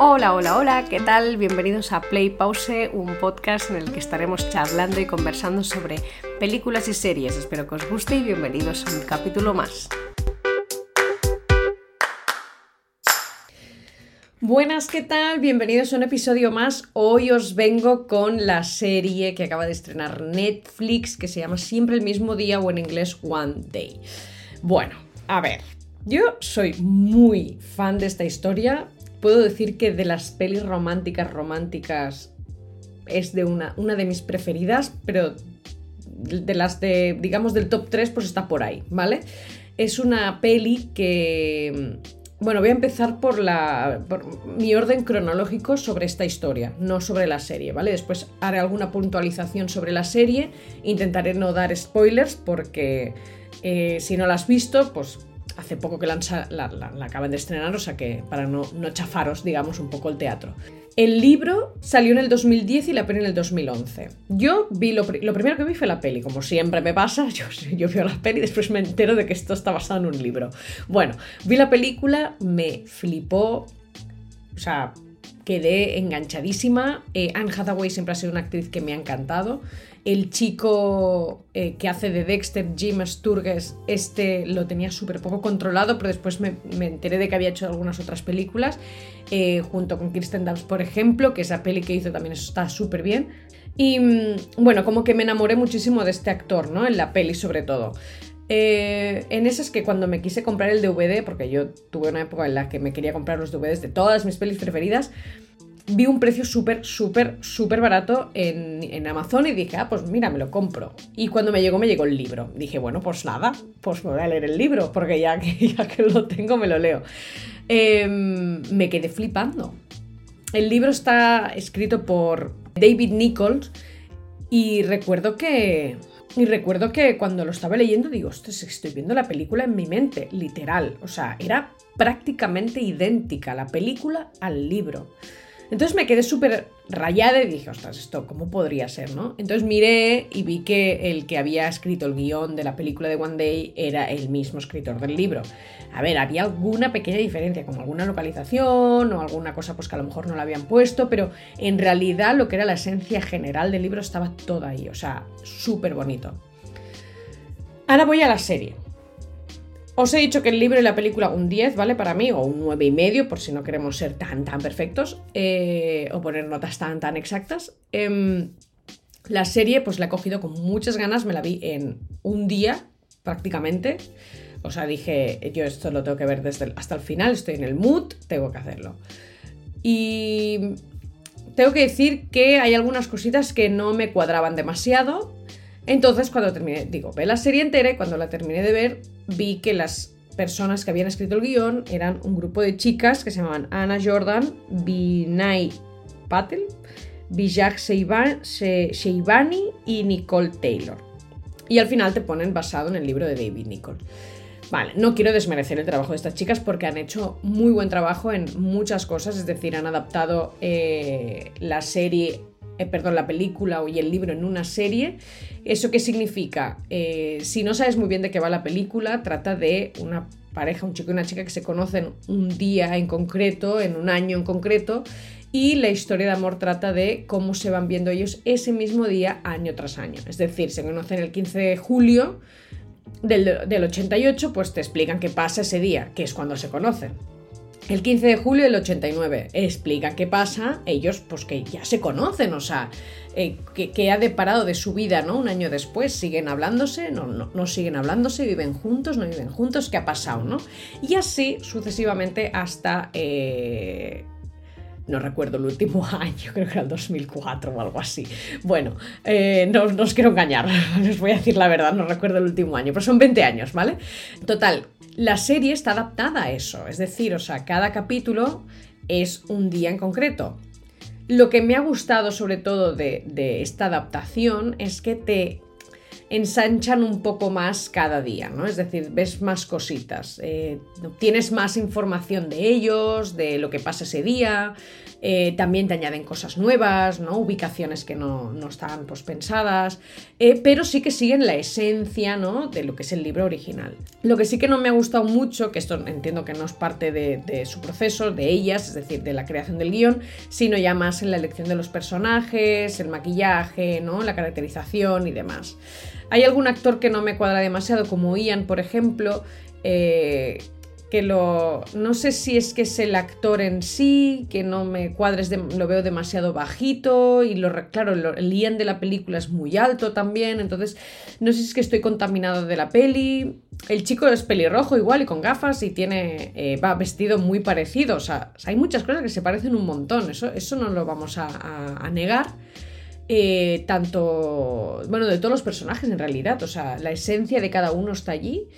Hola, hola, hola, ¿qué tal? Bienvenidos a Play Pause, un podcast en el que estaremos charlando y conversando sobre películas y series. Espero que os guste y bienvenidos a un capítulo más. Buenas, ¿qué tal? Bienvenidos a un episodio más. Hoy os vengo con la serie que acaba de estrenar Netflix, que se llama Siempre el mismo día o en inglés One Day. Bueno, a ver, yo soy muy fan de esta historia puedo decir que de las pelis románticas, románticas, es de una, una de mis preferidas, pero de las de, digamos, del top 3, pues está por ahí, ¿vale? Es una peli que... Bueno, voy a empezar por, la, por mi orden cronológico sobre esta historia, no sobre la serie, ¿vale? Después haré alguna puntualización sobre la serie, intentaré no dar spoilers porque eh, si no la has visto, pues hace poco que la, acaban de estrenar, o sea que para no, no, chafaros, digamos, un poco el teatro. El libro salió en el 2010 y la peli en el 2011. Yo vi lo, primero que vi fue la peli, como siempre me pasa, yo, yo veo la peli y después me entero de que esto está basado en un libro. Bueno, vi la película, me flipó, o sea, quedé enganchadísima. Eh, Anne Hathaway siempre ha sido una actriz que me ha encantado. El chico eh, que hace de Dexter, Jim Sturges, este lo tenía súper poco controlado, pero después me, enteré de que había hecho algunas otras películas, eh, junto con Kirsten Dunst, por ejemplo, que esa peli que hizo también está súper bien. Y mm, bueno, como que me enamoré muchísimo de este actor, ¿no? En la peli sobre todo. Eh, en esas que cuando me quise comprar el DVD, porque yo tuve una época en la que me quería comprar los DVDs de todas mis pelis preferidas, vi un precio súper, súper, súper barato en, Amazon y dije, ah, pues mira, me lo compro. Y cuando me llegó, me llegó el libro. Dije, bueno, pues nada, pues me voy a leer el libro, porque ya que, ya que lo tengo, me lo leo. Em, me quedé flipando. El libro está escrito por David Nichols y recuerdo que... Y recuerdo que cuando lo estaba leyendo digo, ostras, estoy viendo la película en mi mente, literal. O sea, era prácticamente idéntica la película al libro. Entonces me quedé súper rayada y dije, ostras, esto, ¿cómo podría ser, no? Entonces miré y vi que el que había escrito el guion de la película de One Day era el mismo escritor del libro. A ver, había alguna pequeña diferencia, como alguna localización o alguna cosa pues que a lo mejor no la habían puesto, pero en realidad lo que era la esencia general del libro estaba todo ahí, o sea, súper bonito. Ahora voy a la serie. Os he dicho que el libro y la película un 10, ¿vale? Para mí, o un 9,5, y medio, por si no queremos ser tan, tan perfectos, eh, o poner notas tan, tan exactas. Em, la serie, pues la he cogido con muchas ganas, me la vi en un día, prácticamente. O sea, dije, yo esto lo tengo que ver desde hasta el final, estoy en el mood, tengo que hacerlo. Y tengo que decir que hay algunas cositas que no me cuadraban demasiado. Entonces, cuando terminé, digo, ve la serie entera y cuando la terminé de ver, vi que las personas que habían escrito el guion eran un grupo de chicas que se llamaban Anna Jordan, Binay Patel, Vijay Sheivani y Nicole Taylor. Y al final te ponen basado en el libro de David Nicole. Vale, no quiero desmerecer el trabajo de estas chicas porque han hecho muy buen trabajo en muchas cosas, es decir, han adaptado eh, la serie eh, perdón, la película y el libro en una serie. ¿Eso qué significa? Eh, si no sabes muy bien de qué va la película, trata de una pareja, un chico y una chica que se conocen un día en concreto, en un año en concreto, y la historia de amor trata de cómo se van viendo ellos ese mismo día año tras año. Es decir, se conocen el 15 de julio del, del 88, pues te explican qué pasa ese día, que es cuando se conocen. El 15 de julio del 89 explica qué pasa, ellos pues que ya se conocen, o sea, eh, que, ha deparado de su vida, ¿no? Un año después, siguen hablándose, no, no, siguen hablándose, viven juntos, no viven juntos, ¿qué ha pasado, no? Y así sucesivamente hasta... Eh, no recuerdo el último año, creo que era el 2004 o algo así. Bueno, eh, no, no, os quiero engañar, os voy a decir la verdad, no recuerdo el último año, pero son 20 años, ¿vale? Total, la serie está adaptada a eso, es decir, o sea, cada capítulo es un día en concreto. Lo que me ha gustado sobre todo de, esta adaptación es que te ensanchan un poco más cada día, ¿no? Es decir, ves más cositas, eh, tienes más información de ellos, de lo que pasa ese día, eh, también te añaden cosas nuevas, ¿no? Ubicaciones que no, no están pues, pensadas, eh, pero sí que siguen la esencia, ¿no? De lo que es el libro original. Lo que sí que no me ha gustado mucho, que esto entiendo que no es parte de, de su proceso, de ellas, es decir, de la creación del guion, sino ya más en la elección de los personajes, el maquillaje, ¿no? La caracterización y demás. Hay algún actor que no me cuadra demasiado, como Ian, por ejemplo, eh, que lo... No sé si es que es el actor en sí, que no me cuadres, lo veo demasiado bajito y lo, claro, el Ian de la película es muy alto también, entonces no sé si es que estoy contaminado de la peli. El chico es pelirrojo igual y con gafas y tiene, eh, va vestido muy parecido, o sea, hay muchas cosas que se parecen un montón, eso, eso no lo vamos a negar. Eh, tanto, bueno, de todos los personajes en realidad, o sea, la esencia de cada uno está allí,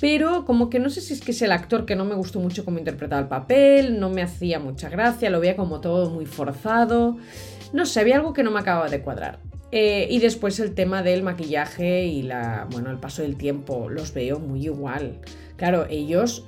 pero como que no sé si es que es el actor que no me gustó mucho cómo interpretaba el papel, no me hacía mucha gracia, lo veía como todo muy forzado, no sé, había algo que no me acababa de cuadrar. Eh, y después el tema del maquillaje y la, bueno, el paso del tiempo, los veo muy igual. Claro, ellos,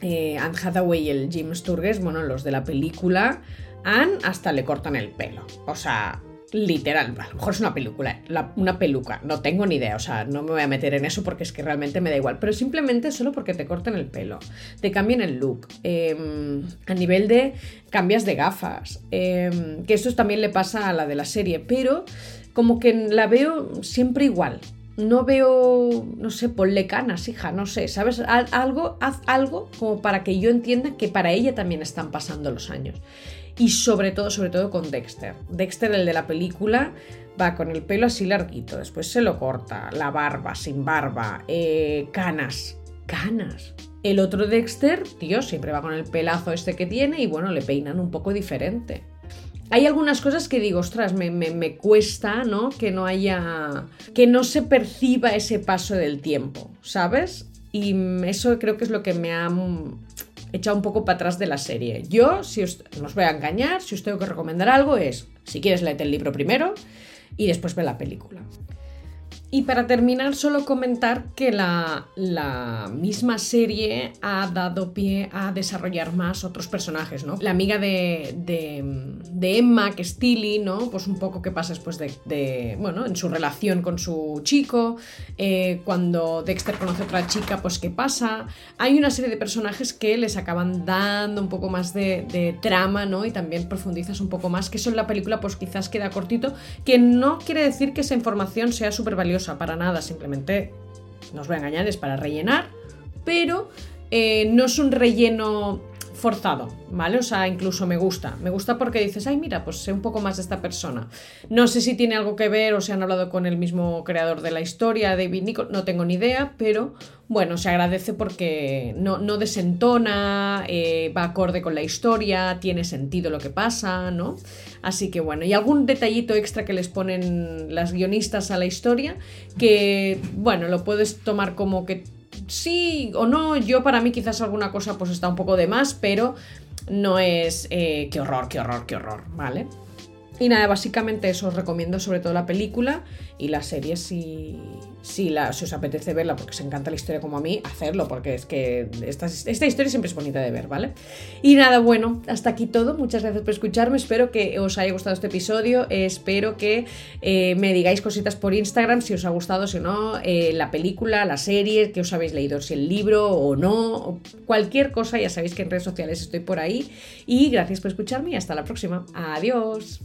eh, Anne Hathaway y el Jim Sturges, bueno, los de la película, Anne hasta le cortan el pelo. O sea, literal, a lo mejor es una película, una peluca, no tengo ni idea, o sea, no me voy a meter en eso porque es que realmente me da igual, pero simplemente solo porque te corten el pelo, te cambian el look, em, a nivel de cambias de gafas, em, que eso también le pasa a la de la serie, pero como que la veo siempre igual. No veo, no sé, ponle canas, hija, no sé, ¿sabes? Algo, haz algo como para que yo entienda que para ella también están pasando los años y sobre todo, sobre todo con Dexter. Dexter, el de la película, va con el pelo así larguito, después se lo corta, la barba, sin barba, eh, canas, canas. El otro Dexter, tío, siempre va con el pelazo este que tiene y bueno, le peinan un poco diferente. Hay algunas cosas que digo, ostras, me, me cuesta, ¿no? Que no haya. que no se perciba ese paso del tiempo, ¿sabes? Y eso creo que es lo que me ha echado un poco para atrás de la serie. Yo, si os, no voy a engañar, si os tengo que recomendar algo es, si quieres, léete el libro primero y después ve la película. Y para terminar, solo comentar que la, misma serie ha dado pie a desarrollar más otros personajes, ¿no? La amiga de, Emma, que es Tilly, ¿no? Pues un poco qué pasa después de, bueno, en su relación con su chico, eh, cuando Dexter conoce a otra chica, pues qué pasa. Hay una serie de personajes que les acaban dando un poco más de, trama, ¿no? Y también profundizas un poco más, que eso en la película pues quizás queda cortito, que no quiere decir que esa información sea súper valiosa para nada, simplemente, no os voy a engañar, es para rellenar, pero eh, no es un relleno forzado, ¿vale? O sea, incluso me gusta. Me gusta porque dices, ay, mira, pues sé un poco más de esta persona. No sé si tiene algo que ver o se han hablado con el mismo creador de la historia, David Nichols, no tengo ni idea, pero bueno, se agradece porque no, no desentona, eh, va acorde con la historia, tiene sentido lo que pasa, ¿no? Así que bueno, y algún detallito extra que les ponen las guionistas a la historia, que bueno, lo puedes tomar como que sí o no, yo para mí quizás alguna cosa pues está un poco de más, pero no es eh, qué horror, qué horror, qué horror, ¿vale? Y nada, básicamente eso os recomiendo sobre todo la película y la serie si, si, la, os apetece verla porque os encanta la historia como a mí, hacerlo porque es que esta, esta historia siempre es bonita de ver, ¿vale? Y nada, bueno, hasta aquí todo. Muchas gracias por escucharme. Espero que os haya gustado este episodio. Espero que eh, me digáis cositas por Instagram si os ha gustado, si no, eh, la película, la serie, que os habéis leído, si el libro o no, cualquier cosa. Ya sabéis que en redes sociales estoy por ahí. Y gracias por escucharme y hasta la próxima. Adiós.